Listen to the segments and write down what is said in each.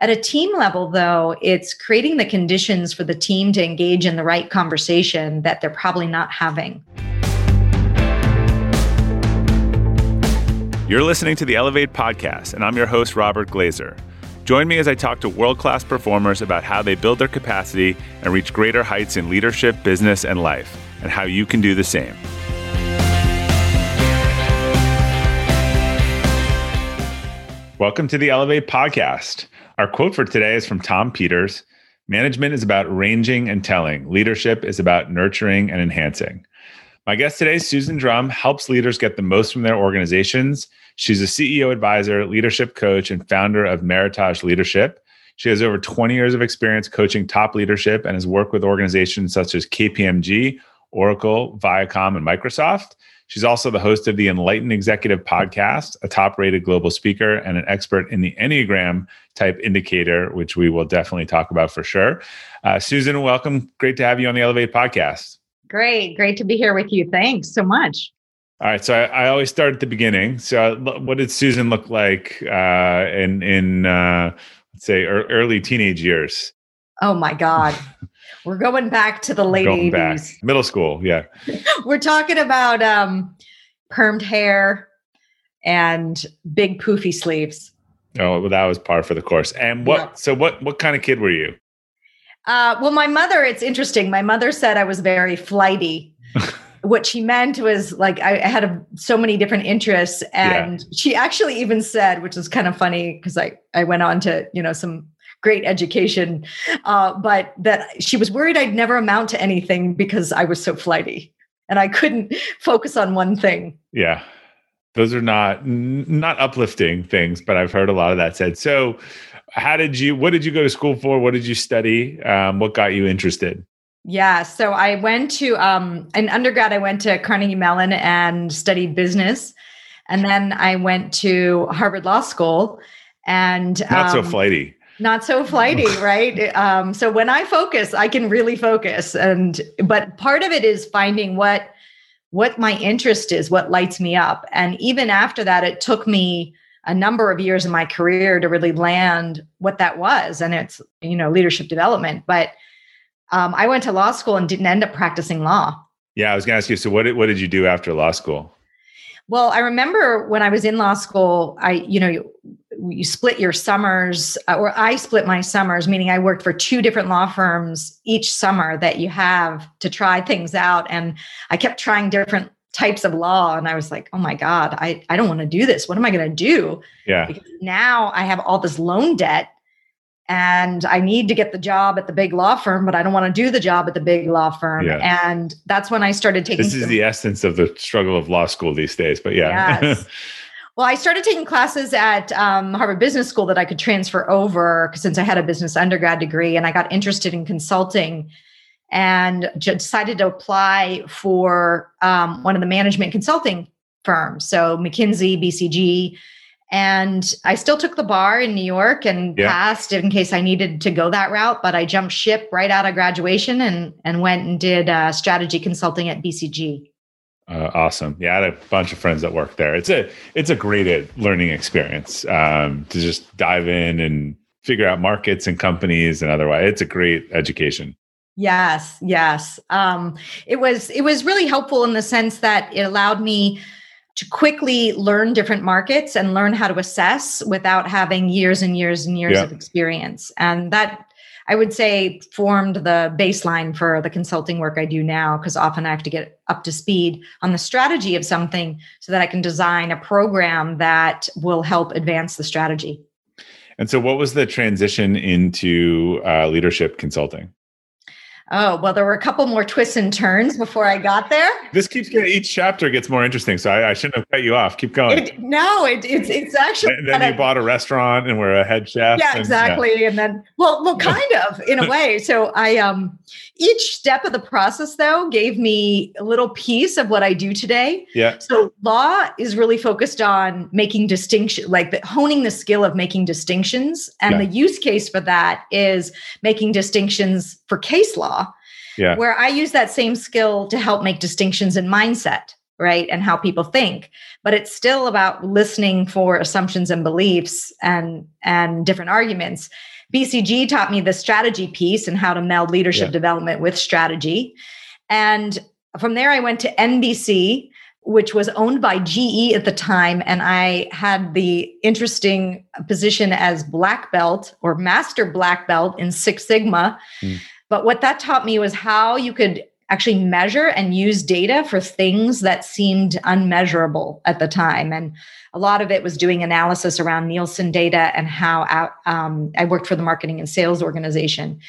At a team level, though, it's creating the conditions for the team to engage in the right conversation that they're probably not having. You're listening to the Elevate podcast, and I'm your host, Robert Glazer. Join me as I talk to world class performers about how they build their capacity and reach greater heights in leadership, business, and life, and how you can do the same. Welcome to the Elevate podcast. Our quote for today is from Tom Peters Management is about ranging and telling, leadership is about nurturing and enhancing. My guest today, Susan Drumm, helps leaders get the most from their organizations. She's a CEO advisor, leadership coach, and founder of Meritage Leadership. She has over 20 years of experience coaching top leadership and has worked with organizations such as KPMG, Oracle, Viacom, and Microsoft. She's also the host of the Enlightened Executive podcast, a top rated global speaker, and an expert in the Enneagram type indicator, which we will definitely talk about for sure. Uh, Susan, welcome. Great to have you on the Elevate podcast. Great. Great to be here with you. Thanks so much. All right, so I, I always start at the beginning. So, what did Susan look like uh, in in uh, let's say early teenage years? Oh my God, We're going back to the late going 80s. Back. Middle school, yeah. We're talking about um, permed hair and big poofy sleeves. Oh, well, that was par for the course. And what? Yeah. So, what? What kind of kid were you? Uh, well, my mother. It's interesting. My mother said I was very flighty. what she meant was like I, I had a, so many different interests, and yeah. she actually even said, which is kind of funny because I I went on to you know some great education, uh, but that she was worried I'd never amount to anything because I was so flighty and I couldn't focus on one thing. Yeah. Those are not not uplifting things, but I've heard a lot of that said. So, how did you? What did you go to school for? What did you study? Um, what got you interested? Yeah, so I went to um, in undergrad. I went to Carnegie Mellon and studied business, and then I went to Harvard Law School. And not um, so flighty not so flighty right? Um, so when i focus i can really focus. And but part of it is finding what what my interest is what lights me up. And even after that it took me a number of years in my career to really land what that was. And it's you know leadership development. But um, i went to law school and didn't end up practicing law. Yeah i was going to ask you so what did, what did you do after law school well, I remember when I was in law school, I, you know, you, you split your summers, uh, or I split my summers, meaning I worked for two different law firms each summer that you have to try things out. And I kept trying different types of law. And I was like, oh my God, I, I don't want to do this. What am I going to do? Yeah. Because now I have all this loan debt and I need to get the job at the big law firm, but I don't want to do the job at the big law firm. Yeah. And that's when I started taking. This is some, the essence of the struggle of law school these days. But yeah. Yes. well, I started taking classes at um, Harvard Business School that I could transfer over since I had a business undergrad degree, and I got interested in consulting, and decided to apply for um, one of the management consulting firms, so McKinsey, BCG and I still took the bar in New York and yeah. passed in case I needed to go that route. But I jumped ship right out of graduation and and went and did uh, strategy consulting at BCG. Uh, awesome. Yeah, I had a bunch of friends that work there. It's a it's a great learning experience um, to just dive in and figure out markets and companies and otherwise. It's a great education. Yes, yes. Um, it was it was really helpful in the sense that it allowed me to quickly learn different markets and learn how to assess without having years and years and years yeah. of experience. And that I would say formed the baseline for the consulting work I do now because often I have to get up to speed on the strategy of something so that I can design a program that will help advance the strategy. And so, what was the transition into uh, leadership consulting? Oh, well, there were a couple more twists and turns before I got there. This keeps getting, each chapter gets more interesting. So I, I shouldn't have cut you off. Keep going. It, no, it, it's, it's actually. And then you I, bought a restaurant and we're a head chef. Yeah, and, exactly. Yeah. And then, well, well, kind of in a way. So I, um, each step of the process though gave me a little piece of what I do today. Yeah. So law is really focused on making distinction, like the, honing the skill of making distinctions. And yeah. the use case for that is making distinctions for case law yeah. where I use that same skill to help make distinctions in mindset. right? And how people think. But it's still about listening for assumptions and beliefs and and different arguments. BCG taught me the strategy piece and how to meld leadership yeah. development with strategy. And from there I went to NBC which was owned by GE at the time. And I had the interesting position as black belt or master black belt in Six Sigma. Mm. But what that taught me was how you could actually measure and use data for things that seemed unmeasurable at the time. And a lot of it was doing analysis around Nielsen data and how um, I worked for the marketing and sales organization.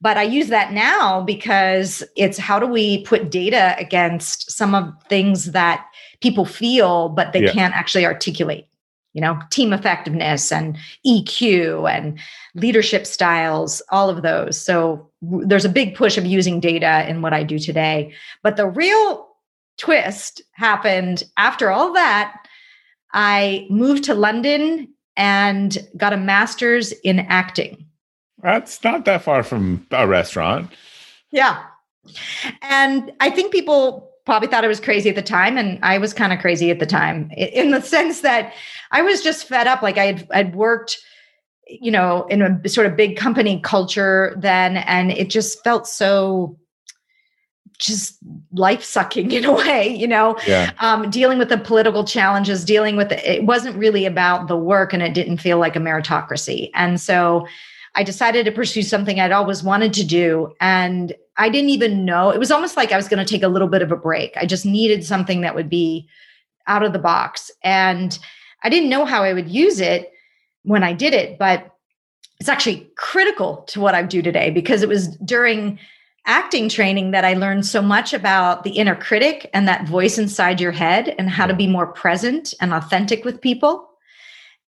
But I use that now because it's how do we put data against some of things that people feel, but they yeah. can't actually articulate you know, team effectiveness and EQ and leadership styles, all of those. So there's a big push of using data in what I do today. But the real twist happened after all that. I moved to London and got a master's in acting. That's not that far from a restaurant. Yeah. And I think people probably thought I was crazy at the time. And I was kind of crazy at the time in the sense that I was just fed up. Like I had, I'd worked, you know, in a sort of big company culture then, and it just felt so just life sucking in a way, you know, yeah. um, dealing with the political challenges, dealing with the, it wasn't really about the work and it didn't feel like a meritocracy. And so I decided to pursue something I'd always wanted to do. And I didn't even know. It was almost like I was going to take a little bit of a break. I just needed something that would be out of the box. And I didn't know how I would use it when I did it, but it's actually critical to what I do today because it was during acting training that I learned so much about the inner critic and that voice inside your head and how to be more present and authentic with people.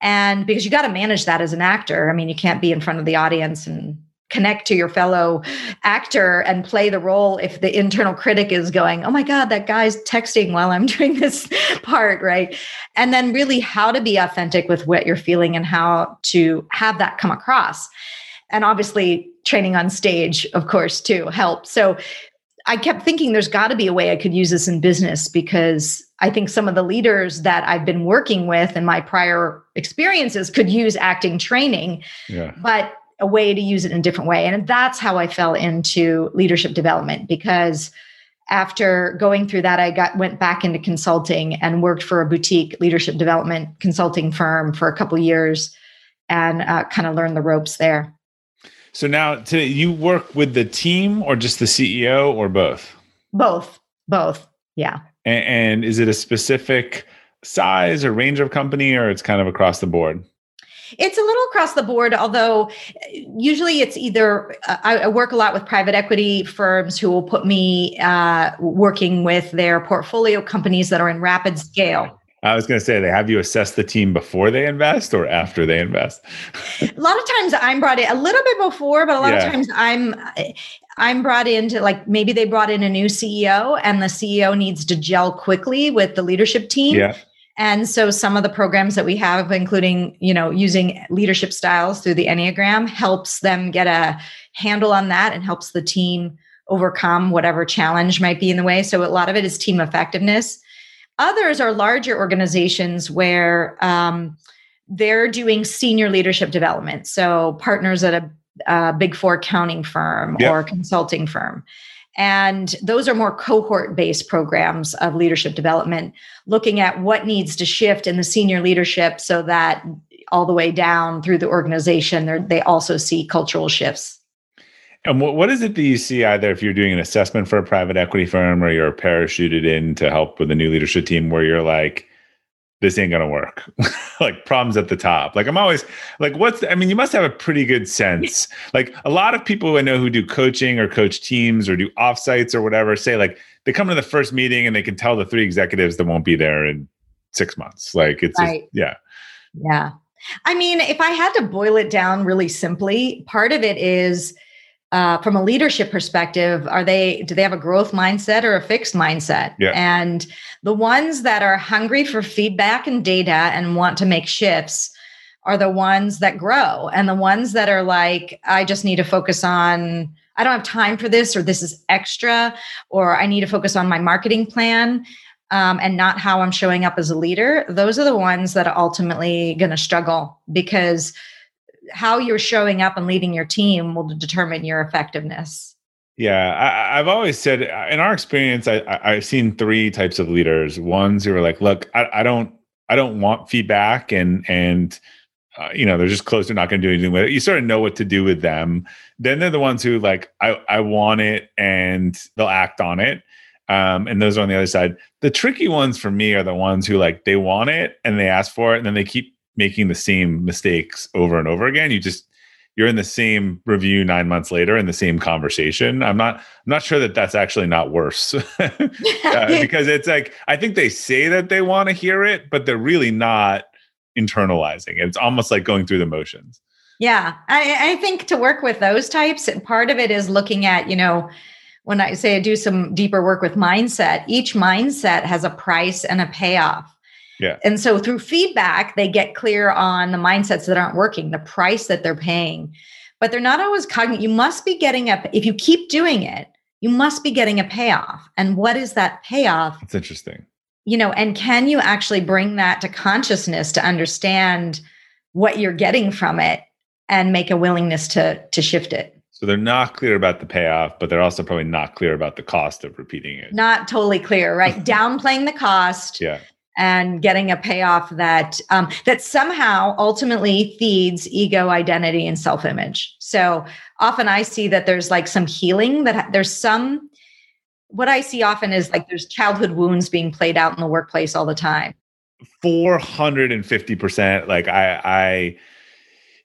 And because you got to manage that as an actor. I mean, you can't be in front of the audience and connect to your fellow actor and play the role if the internal critic is going, oh my God, that guy's texting while I'm doing this part, right? And then really how to be authentic with what you're feeling and how to have that come across. And obviously, training on stage, of course, too, helps. So I kept thinking there's got to be a way I could use this in business because I think some of the leaders that I've been working with in my prior experiences could use acting training. Yeah. But a way to use it in a different way. And that's how I fell into leadership development because after going through that, I got went back into consulting and worked for a boutique leadership development consulting firm for a couple years and uh, kind of learned the ropes there. So now, today, you work with the team or just the CEO or both? Both, both, yeah. And, and is it a specific size or range of company, or it's kind of across the board? It's a little across the board, although usually it's either uh, I, work a lot with private equity firms who will put me uh, working with their portfolio companies that are in rapid scale. I was going to say, they have you assess the team before they invest or after they invest. a lot of times I'm brought in a little bit before, but a lot yeah. of times I'm I'm brought into like maybe they brought in a new CEO and the CEO needs to gel quickly with the leadership team. Yeah. And so some of the programs that we have, including, you know, using leadership styles through the Enneagram, helps them get a handle on that and helps the team overcome whatever challenge might be in the way. So a lot of it is team effectiveness. Others are larger organizations where um, they're doing senior leadership development. So partners at a, a big four accounting firm yep. or consulting firm. And those are more cohort based programs of leadership development, looking at what needs to shift in the senior leadership so that all the way down through the organization, they also see cultural shifts. And what, what is it that you see either if you're doing an assessment for a private equity firm or you're parachuted in to help with a new leadership team where you're like, this ain't gonna work. like problems at the top. Like I'm always like, what's the, I mean, you must have a pretty good sense. Like a lot of people I know who do coaching or coach teams or do offsites or whatever say like they come to the first meeting and they can tell the three executives that won't be there in six months. Like it's right. just, yeah. Yeah. I mean, if I had to boil it down really simply, part of it is uh, from a leadership perspective, are they do they have a growth mindset or a fixed mindset? Yeah. And the ones that are hungry for feedback and data and want to make shifts are the ones that grow, and the ones that are like, I just need to focus on. I don't have time for this, or this is extra, or I need to focus on my marketing plan. um, and not how I'm showing up as a leader, those are the ones that are ultimately going to struggle because how you're showing up and leading your team will determine your effectiveness. Yeah, I, have always said in our experience, I, have seen three types of leaders. Ones who are like, "Look, I, I don't, I don't want feedback," and and uh, you know they're just close. They're not going to do anything with it. You sort of know what to do with them. Then they're the ones who like, "I, I want it," and they'll act on it. Um, and those are on the other side. The tricky ones for me are the ones who like they want it and they ask for it, and then they keep making the same mistakes over and over again. You just you're in the same review nine months later in the same conversation. I'm not I'm not sure that that's actually not worse uh, because it's like I think they say that they want to hear it, but they're really not internalizing. It's almost like going through the motions. Yeah, I, I think to work with those types, part of it is looking at you know when I say I do some deeper work with mindset, each mindset has a price and a payoff. Yeah. And so through feedback, they get clear on the mindsets that aren't working, the price that they're paying. But they're not always cognizant. You must be getting a, if you keep doing it, you must be getting a payoff. And what is that payoff? It's interesting. You know, and can you actually bring that to consciousness to understand what you're getting from it and make a willingness to to shift it? So they're not clear about the payoff, but they're also probably not clear about the cost of repeating it. Not totally clear, right? Downplaying the cost. Yeah. And getting a payoff that um, that somehow ultimately feeds ego, identity, and self image. So often I see that there's like some healing that there's some. What I see often is like there's childhood wounds being played out in the workplace all the time. Four hundred and fifty percent. Like I, I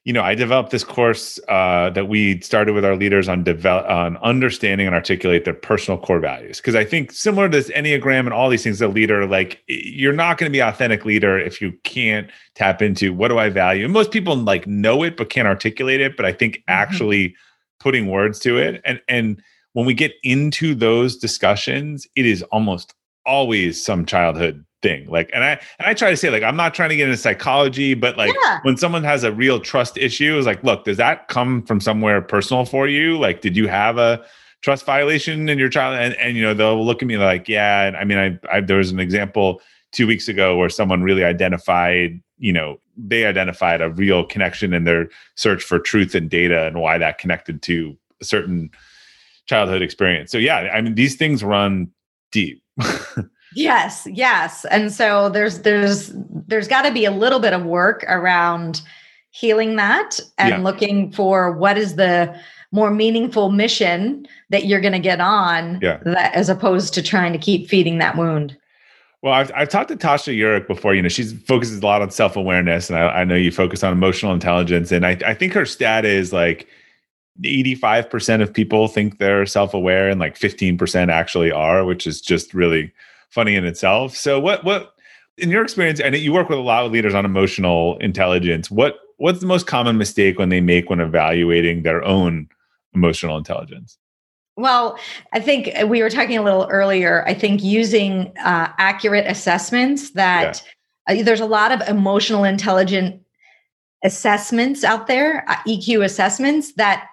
you know, I developed this course uh, that we started with our leaders on develop on understanding and articulate their personal core values. Because I think similar to this Enneagram and all these things, a leader like you're not going to be authentic leader if you can't tap into what do I value. And most people like know it but can't articulate it. But I think mm-hmm. actually putting words to it and and when we get into those discussions, it is almost always some childhood thing like and i and i try to say like i'm not trying to get into psychology but like yeah. when someone has a real trust issue is like look does that come from somewhere personal for you? Like did you have a trust violation in your child? And, and you know they'll look at me like yeah and i mean I, I there was an example two weeks ago where someone really identified you know they identified a real connection in their search for truth and data and why that connected to a certain childhood experience. So yeah i mean these things run deep Yes, yes. And so there's there's there's got to be a little bit of work around healing that and yeah. looking for what is the more meaningful mission that you're going to get on yeah. that, as opposed to trying to keep feeding that wound. Well, I've, I've talked to Tasha Eurich before. You know, she focuses a lot on self awareness, and I, I, know you focus on emotional intelligence. And I, I think her stat is like 85% of people think they're self aware, and like 15% actually are, which is just really funny in itself. So what what in your experience, and you work with a lot of leaders on emotional intelligence, what what's the most common mistake when they make when evaluating their own emotional intelligence? Well, I think we were talking a little earlier. I think using uh, accurate assessments that yeah. uh, there's a lot of emotional intelligent assessments out there, uh, EQ assessments that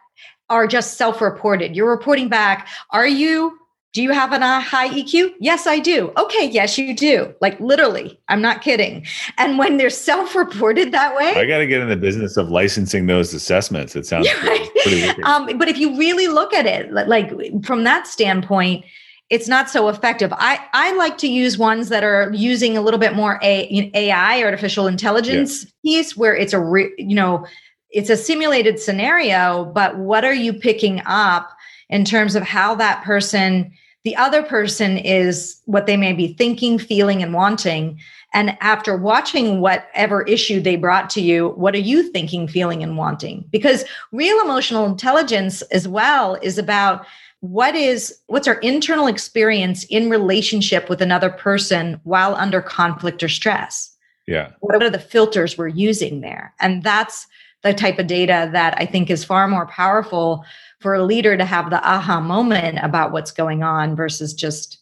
are just self-reported. You're reporting back, are you do you have a uh, high EQ? Yes, I do. Okay, yes, you do. Like literally, I'm not kidding. And when they're self reported that way, I got to get in the business of licensing those assessments. It sounds right. pretty um, but if you really look at it, like from that standpoint, it's not so effective. I, I like to use ones that are using a little bit more a, AI, artificial intelligence yeah. piece, where it's a, re, you know, it's a simulated scenario, but what are you picking up? In terms of how that person, the other person is what they may be thinking, feeling, and wanting. And after watching whatever issue they brought to you, what are you thinking, feeling, and wanting? Because real emotional intelligence as well is about what is what's our internal experience in relationship with another person while under conflict or stress yeah what are the filters we're using there and that's the type of data that i think is far more powerful for a leader to have the aha moment about what's going on versus just.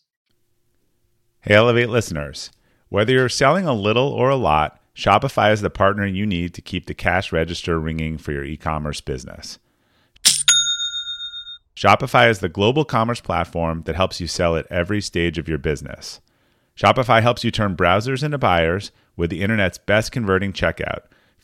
Hey, Elevate listeners. Whether you're selling a little or a lot, Shopify is the partner you need to keep the cash register ringing for your e commerce business. Shopify is the global commerce platform that helps you sell at every stage of your business Shopify helps you turn browsers into buyers with the internet's best converting checkout,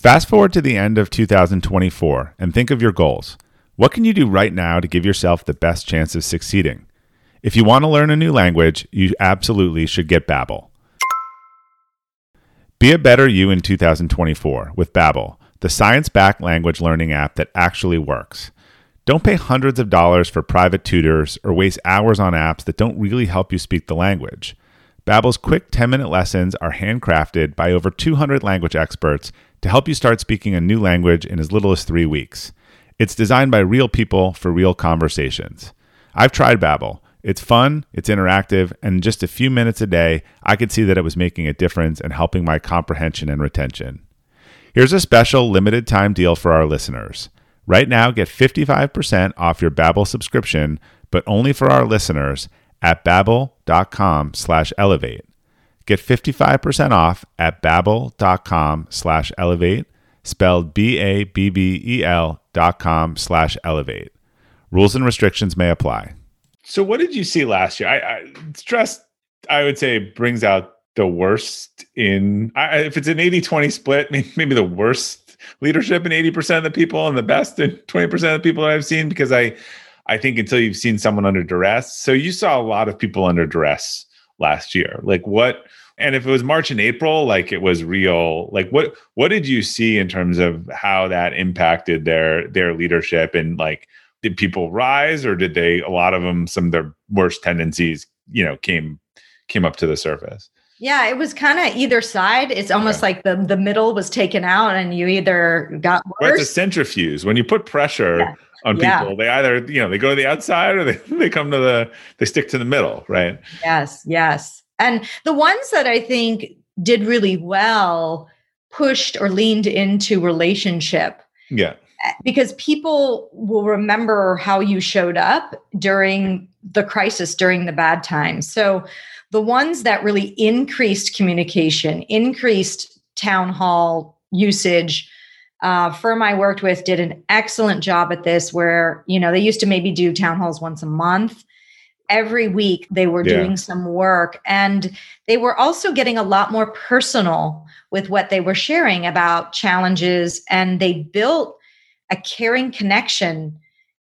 Fast forward to the end of 2024 and think of your goals. What can you do right now to give yourself the best chance of succeeding? If you want to learn a new language, you absolutely should get Babbel. Be a better you in 2024 with Babbel, the science-backed language learning app that actually works. Don't pay hundreds of dollars for private tutors or waste hours on apps that don't really help you speak the language. Babbel's quick 10-minute lessons are handcrafted by over 200 language experts to help you start speaking a new language in as little as 3 weeks. It's designed by real people for real conversations. I've tried Babbel. It's fun, it's interactive, and in just a few minutes a day, I could see that it was making a difference and helping my comprehension and retention. Here's a special limited time deal for our listeners. Right now, get 55% off your Babbel subscription, but only for our listeners at babbel.com slash elevate. Get 55% off at babbel.com slash elevate, spelled B-A-B-B-E-L dot com slash elevate. Rules and restrictions may apply. So, what did you see last year? I, I stress, I would say, brings out the worst in. I, if it's an 80 20 split, maybe, maybe the worst leadership in 80% of the people and the best in 20% of the people that I've seen because I, I think until you've seen someone under duress. So, you saw a lot of people under duress last year. Like, what? And if it was March and April, like it was real. Like what what did you see in terms of how that impacted their their leadership and like did people rise or did they a lot of them some of their worst tendencies you know came came up to the surface yeah it was kind of either side. It's almost like the the middle was taken out and you either got worse well, it's a centrifuge. When you put pressure yeah. on people yeah. they either you know they go to the outside or they, they come to the they stick to the middle right? Yes yes. And the ones that i think did really well pushed or leaned into relationship yeah. Eh, because people will remember how you showed up during the crisis, during the bad times. So the ones that really increased communication, increased town hall usage, uh, firm I worked with did an excellent job at this where, you know, they used to maybe do town halls once a month. Every week they were yeah. doing some work and they were also getting a lot more personal with what they were sharing about challenges and they built a caring connection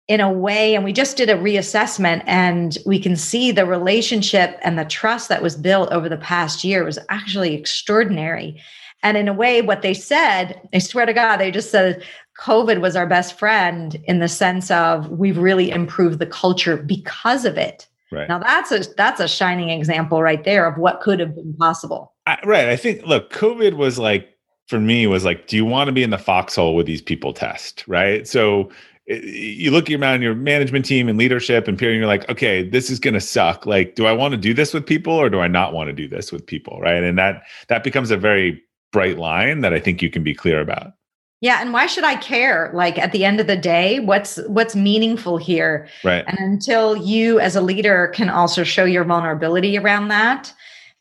in a way and we just did a reassessment and we can see the relationship and the trust that was built over the past year was actually extraordinary and in a way what they said i swear to god they just said covid was our best friend in the sense of we've really improved the culture because of it right now that's a that's a shining example right there of what could have been possible I, right i think look covid was like for me was like, do you want to be in the foxhole with these people test? Right. So Eh, you look around your management team and leadership and peer, and you're like, okay, this is going to suck. Like, do I want to do this with people or do I not want to do this with people? Right. And that, that becomes a very bright line that I think you can be clear about. Yeah, and why should I care? Like at the end of the day, what's what's meaningful here? Right. And until you as a leader can also show your vulnerability around that,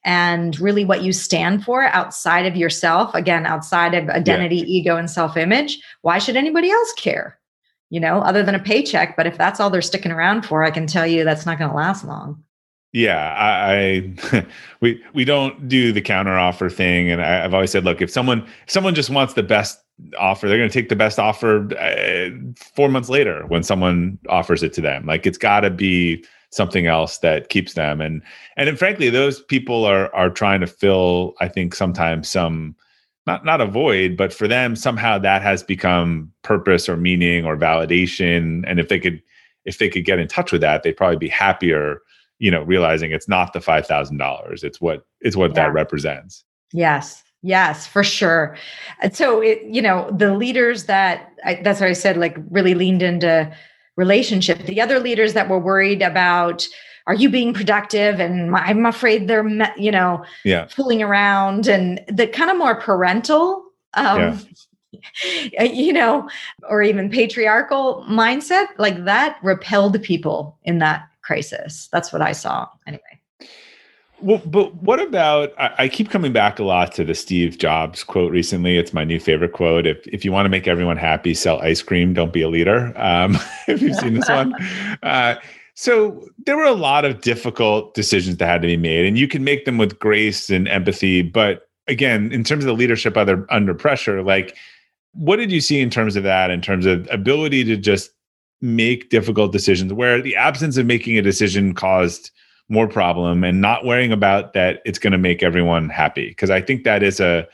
and really what you stand for outside of yourself again outside of identity yeah. ego and self-image why should anybody else care you know other than a paycheck but if that's all they're sticking around for i can tell you that's not going to last long. Yeah i, I we we don't do the counter offer thing and I, have always said look if someone if someone just wants the best offer they're going to take the best offer uh, four months later when someone offers it to them. Like it's got to be something else that keeps them and and frankly those people are are trying to fill i think sometimes some not not avoid, but for them somehow that has become purpose or meaning or validation. And if they could if they could get in touch with that, they'd probably be happier, you know, realizing it's not the five thousand dollars. It's what it's what yeah. that represents. Yes. Yes, for sure. And So it, you know, the leaders that I, that's what I said, like really leaned into relationship. The other leaders that were worried about are you being productive and i'm afraid they're you know yeah fooling around and the kind of more parental um yeah. you know or even patriarchal mindset like that repelled people in that crisis that's what i saw anyway well, but what about? I, I, keep coming back a lot to the Steve Jobs quote recently. It's my new favorite quote. If if you want to make everyone happy, sell ice cream. Don't be a leader. Um, if you've seen this one, uh, so there were a lot of difficult decisions that had to be made, and you can make them with grace and empathy. But again, in terms of the leadership under under pressure, like what did you see in terms of that? In terms of ability to just make difficult decisions, where the absence of making a decision caused more problem, and not worrying about that it's going to make everyone happy. Because I think that is a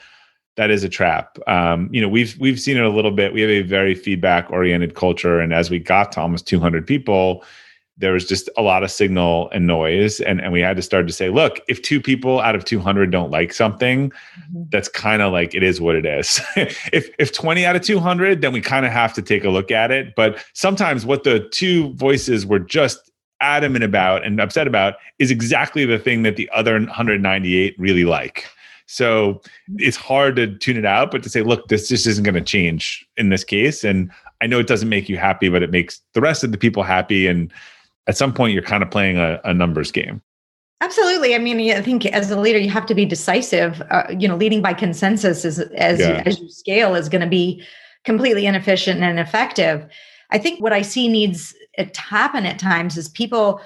that is a trap. Um, you know, we've we've seen it a little bit. We have a very feedback oriented culture, and as we got to almost 200 people there was just a lot of signal and noise and, and we had to start to say look if two people out of 200 don't like something mm-hmm. that's kind of like it is what it is. If if 20 out of 200 then we kind of have to take a look at it but sometimes what the two voices were just adamant about and upset about is exactly the thing that the other 198 really like. So it's hard to tune it out but to say look this just isn't going to change in this case and i know it doesn't make you happy but it makes the rest of the people happy and at some point you're kind of playing a, a numbers game. Absolutely. I mean, I think as a leader, you have to be decisive. Uh, you know, leading by consensus is, as yeah. as you scale is going to be completely inefficient and ineffective. I think what I see needs to happen at times is people,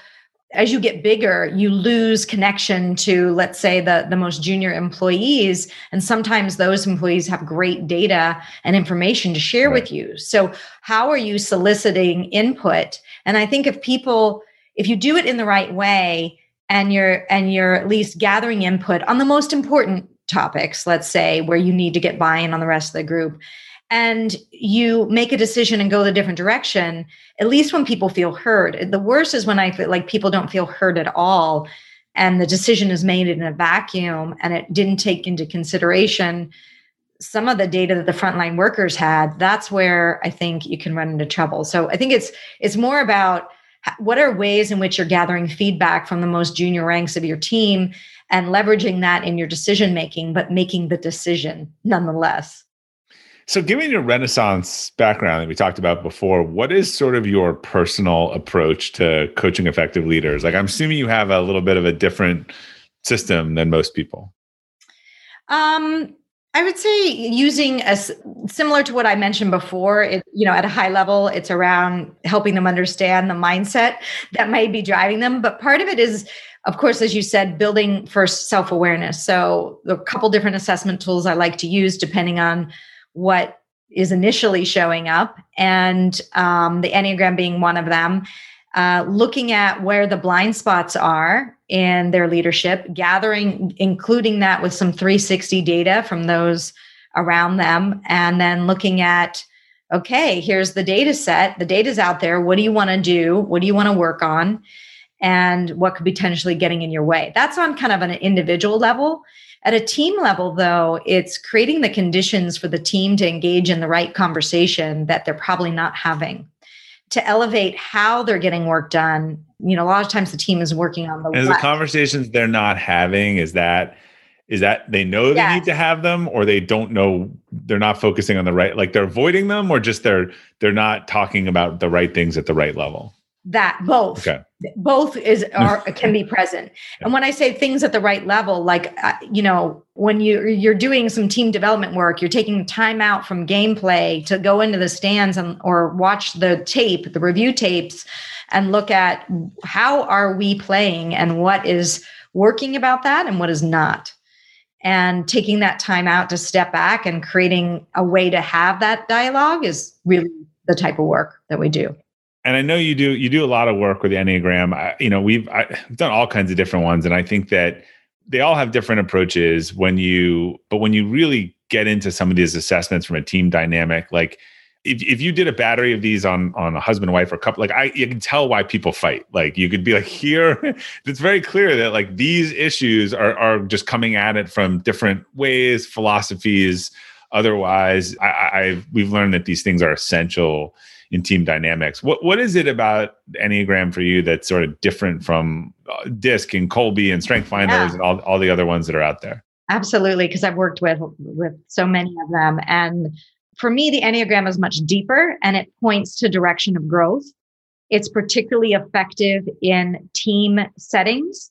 as you get bigger, you lose connection to, let's say, the the most junior employees, and sometimes those employees have great data and information to share right. with you. So, how are you soliciting input? And I think if people, if you do it in the right way and you're and you're at least gathering input on the most important topics, let's say, where you need to get buy-in on the rest of the group, and you make a decision and go the different direction, at least when people feel heard. The worst is when I feel like people don't feel heard at all and the decision is made in a vacuum and it didn't take into consideration some of the data that the frontline workers had. That's where i think you can run into trouble. So i think it's it's more about what are ways in which you're gathering feedback from the most junior ranks of your team and leveraging that in your decision making but making the decision nonetheless so given your renaissance background that we talked about before what is sort of your personal approach to coaching effective leaders like i'm assuming you have a little bit of a different system than most people um I would say using a similar to what I mentioned before, it, you know, at a high level, it's around helping them understand the mindset that might be driving them. But part of it is, of course, as you said, building first self awareness. So, a couple different assessment tools I like to use depending on what is initially showing up, and um, the Enneagram being one of them. Uh, looking at where the blind spots are in their leadership, gathering, including that with some 360 data from those around them, and then looking at, okay, here's the data set. The data's out there. What do you want to do? What do you want to work on? And what could be potentially getting in your way? That's on kind of an individual level. At a team level, though, it's creating the conditions for the team to engage in the right conversation that they're probably not having to elevate how they're getting work done. You know, a lot of times the team is working on the and the conversations they're not having is that is that they know they need to have them or they don't know they're not focusing on the right like they're avoiding them or just they're they're not talking about the right things at the right level that both okay. Both is are can be present. And when i say things at the right level like uh, you know when you you're doing some team development work you're taking time out from gameplay to go into the stands and or watch the tape the review tapes and look at how are we playing and what is working about that and what is not. And taking that time out to step back and creating a way to have that dialogue is really the type of work that we do and I know you do you do a lot of work with the Enneagram. I, you know, we've I've done all kinds of different ones, and I think that they all have different approaches. When you, but when you really get into some of these assessments from a team dynamic. Like if, if you did a battery of these on on a husband wife or couple like i you can tell why people fight like you could be like here it's very clear that like these issues are are just coming at it from different ways philosophies otherwise i i we've learned that these things are essential in team dynamics what what is it about enneagram for you that's sort of different from uh, disc and Kolbe and strength finders yeah. and all, all the other ones that are out there absolutely because i've worked with with so many of them and for me, the Enneagram is much deeper and it points to direction of growth. It's particularly effective in team settings.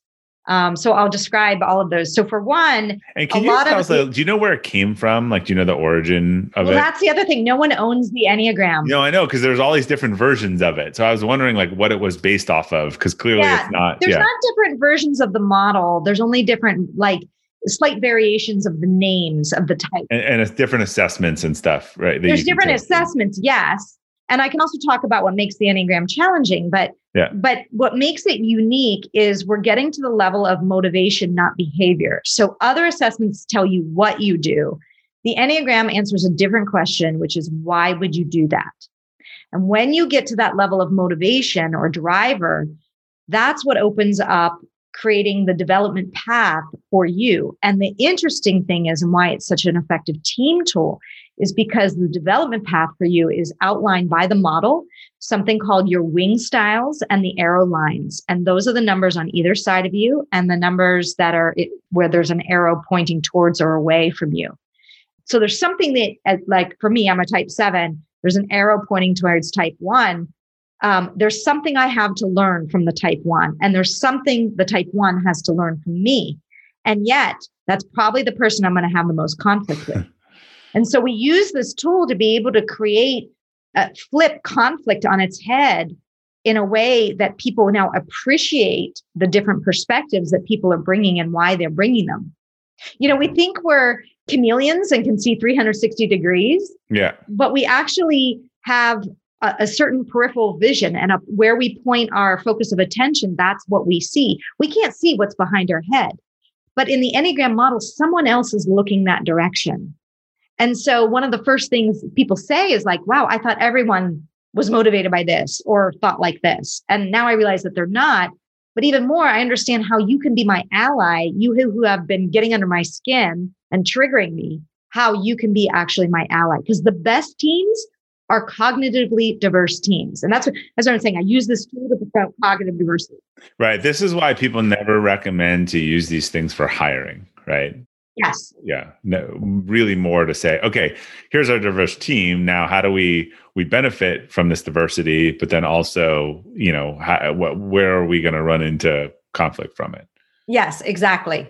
Um, so I'll describe all of those. So for one, and can you tell us, do you know where it came from? Like, do you know the origin of well, it? That's the other thing. No one owns the Enneagram. No, I know because there's all these different versions of it. So I was wondering like what it was based off of because clearly yeah, it's not. There's yeah. not different versions of the model. There's only different like slight variations of the names of the type. And, and it's different assessments and stuff, right? There's different assessments, yes. And I can also talk about what makes the Enneagram challenging, but yeah. but what makes it unique is we're getting to the level of motivation, not behavior. So other assessments tell you what you do. The Enneagram answers a different question, which is why would you do that? And when you get to that level of motivation or driver, that's what opens up creating the development path for you. And the interesting thing is, and why it's such an effective team tool, is because the development path for you is outlined by the model, something called your wing styles and the arrow lines. And those are the numbers on either side of you and the numbers that are it, where there's an arrow pointing towards or away from you. So there's something that, like for me, I'm a type seven, there's an arrow pointing towards type one um, there's something I have to learn from the type one, and there's something the type one has to learn from me. And yet, that's probably the person I'm going to have the most conflict with. and so we use this tool to be able to create, uh, flip conflict on its head in a way that people now appreciate the different perspectives that people are bringing and why they're bringing them. You know, we think we're chameleons and can see 360 degrees. Yeah. But we actually have a, certain peripheral vision and a, where we point our focus of attention, that's what we see. We can't see what's behind our head. But in the Enneagram model, someone else is looking that direction. And so one of the first things people say is like, wow, I thought everyone was motivated by this or thought like this. And now I realize that they're not. But even more, I understand how you can be my ally, you who have been getting under my skin and triggering me, how you can be actually my ally. Because the best teams are cognitively diverse teams. And that's what, that's what I'm saying. I use this tool to promote cognitive diversity. Right. This is why people never recommend to use these things for hiring, right? Yes. Yeah. No, really more to say, okay, here's our diverse team. Now, how do we we benefit from this diversity, but then also, you know, how, what, where are we going to run into conflict from it? Yes, exactly.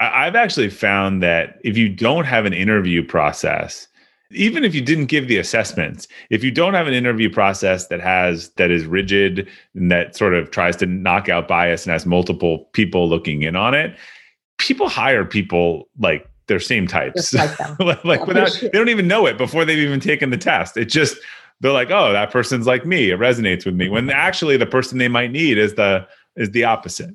I've actually found that if you don't have an interview process, even if you didn't give the assessments if you don't have an interview process that has that is rigid and that sort of tries to knock out bias and has multiple people looking in on it people hire people like their same types. Like, like yeah, without sure. they don't even know it before they've even taken the test. It just they're like oh that person's like me. It resonates with me when actually the person they might need is the is the opposite.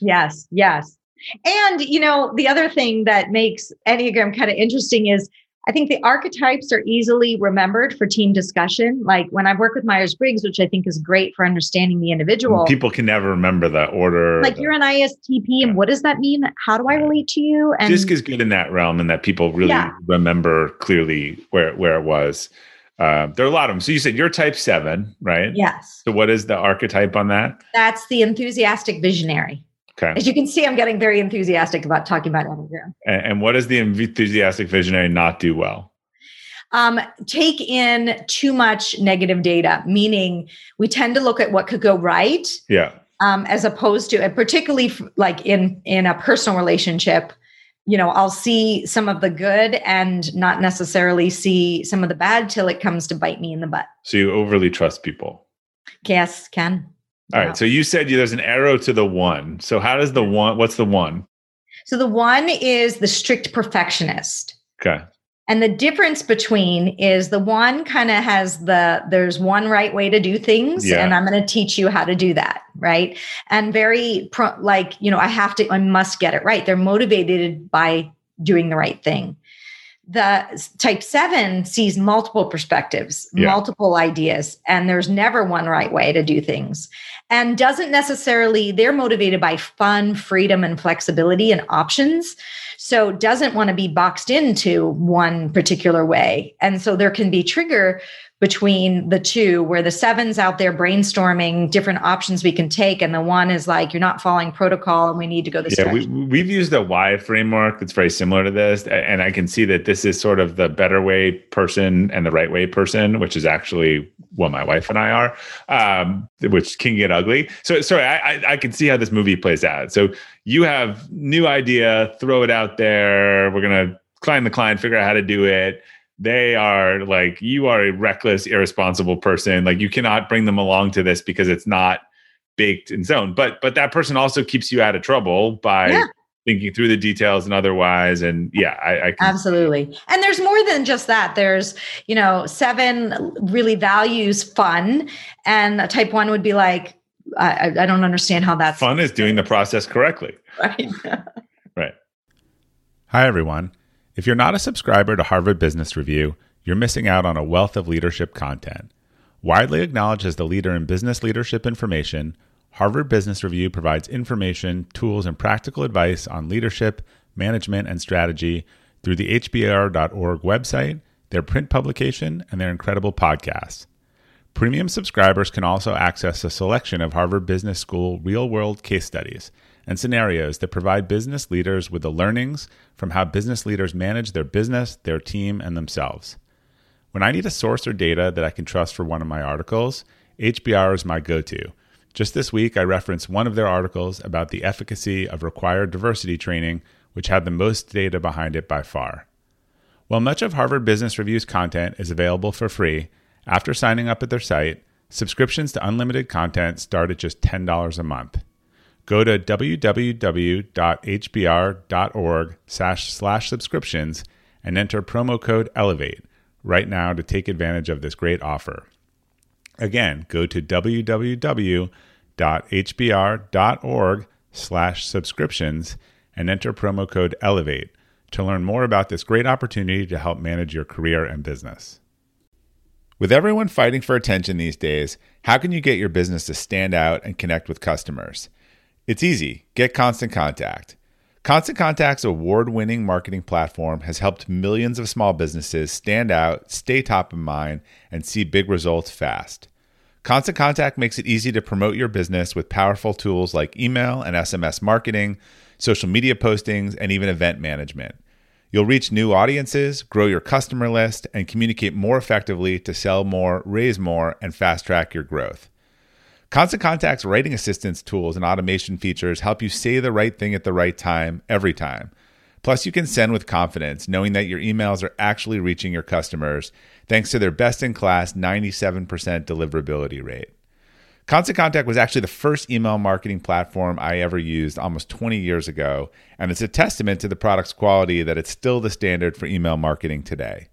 Yes yes. And you know the other thing that makes enneagram kind of interesting is I think the archetypes are easily remembered for team discussion. Like when I work with Myers Briggs, which I think is great for understanding the individual. People can never remember that order. Like the, you're an ISTP, yeah. and what does that mean? How do I relate to you? And DISC is good in that realm, and that people really yeah. remember clearly where where it was. Uh, there are a lot of them. So you said you're type seven, right? Yes. So what is the archetype on that? That's the enthusiastic visionary. Okay. As you can see, I'm getting very enthusiastic about talking about Enneagram. And, and what does the enthusiastic visionary not do well? Um, take in too much negative data, meaning we tend to look at what could go right. Yeah. Um, as opposed to, particularly like in in a personal relationship, you know, I'll see some of the good and not necessarily see some of the bad till it comes to bite me in the butt. So you overly trust people. Yes, can. All yeah. right. So you said you there's an arrow to the one. So how does the one, what's the one? So the one is the strict perfectionist. Okay. And the difference between is the one kind of has the there's one right way to do things, yeah. and I'm going to teach you how to do that, right? And very pro, like you know I have to I must get it right. They're motivated by doing the right thing. The type seven sees multiple perspectives, Yeah. multiple ideas, and there's never one right way to do things. And doesn't necessarily, they're motivated by fun, freedom, and flexibility and options. So doesn't want to be boxed into one particular way. And so there can be trigger between the two where the seven's out there brainstorming different options we can take and the one is like you're not following protocol and we need to go this yeah, we, we've used a Y framework that's very similar to this. And I can see that this is sort of the better way person and the right way person, which is actually what my wife and I are, um, which can get ugly. So, sorry, I, I, I can see how this movie plays out. So, you have new idea, throw it out there. We're going to find the client, figure out how to do it. They are like, you are a reckless, irresponsible person. Like, you cannot bring them along to this because it's not baked in zone. But but that person also keeps you out of trouble by Yeah. thinking through the details and otherwise. And yeah, I, I can Absolutely. And there's more than just that. There's, you know, seven really values fun. And a type one would be like, I, I- I don't understand how that's fun is doing the process correctly. Right right. Hi, everyone. If you're not a subscriber to Harvard Business Review, you're missing out on a wealth of leadership content. Widely acknowledged as the leader in business leadership information, Harvard Business Review provides information, tools, and practical advice on leadership, management, and strategy through the HBR.org website, their print publication, and their incredible podcasts. Premium subscribers can also access a selection of Harvard Business School real world case studies and scenarios that provide business leaders with the learnings from how business leaders manage their business, their team, and themselves. When I need a source or data that I can trust for one of my articles, HBR is my go to. Just this week, I referenced one of their articles about the efficacy of required diversity training, which had the most data behind it by far. While much of Harvard Business Review's content is available for free, after signing up at their site, subscriptions to unlimited content start at just $10 a month. Go to www.hbr.org slash slash subscriptions and enter promo code ELEVATE right now to take advantage of this great offer. Again, go to www.hbr.org slash subscriptions and enter promo code ELEVATE to learn more about this great opportunity to help manage your career and business. With everyone fighting for attention these days, how can you get your business to stand out and connect with customers? It's easy. Get Constant Contact. Constant Contact's award winning marketing platform has helped millions of small businesses stand out, stay top of mind, and see big results fast. Constant Contact makes it easy to promote your business with powerful tools like email and SMS marketing, social media postings, and even event management. You'll reach new audiences, grow your customer list, and communicate more effectively to sell more, raise more, and fast track your growth. Constant Contact's writing assistance tools and automation features help you say the right thing at the right time every time. Plus, you can send with confidence, knowing that your emails are actually reaching your customers thanks to their best in class 97% deliverability rate. Constant Contact was actually the first email marketing platform I ever used almost 20 years ago, and it's a testament to the product's quality that it's still the standard for email marketing today.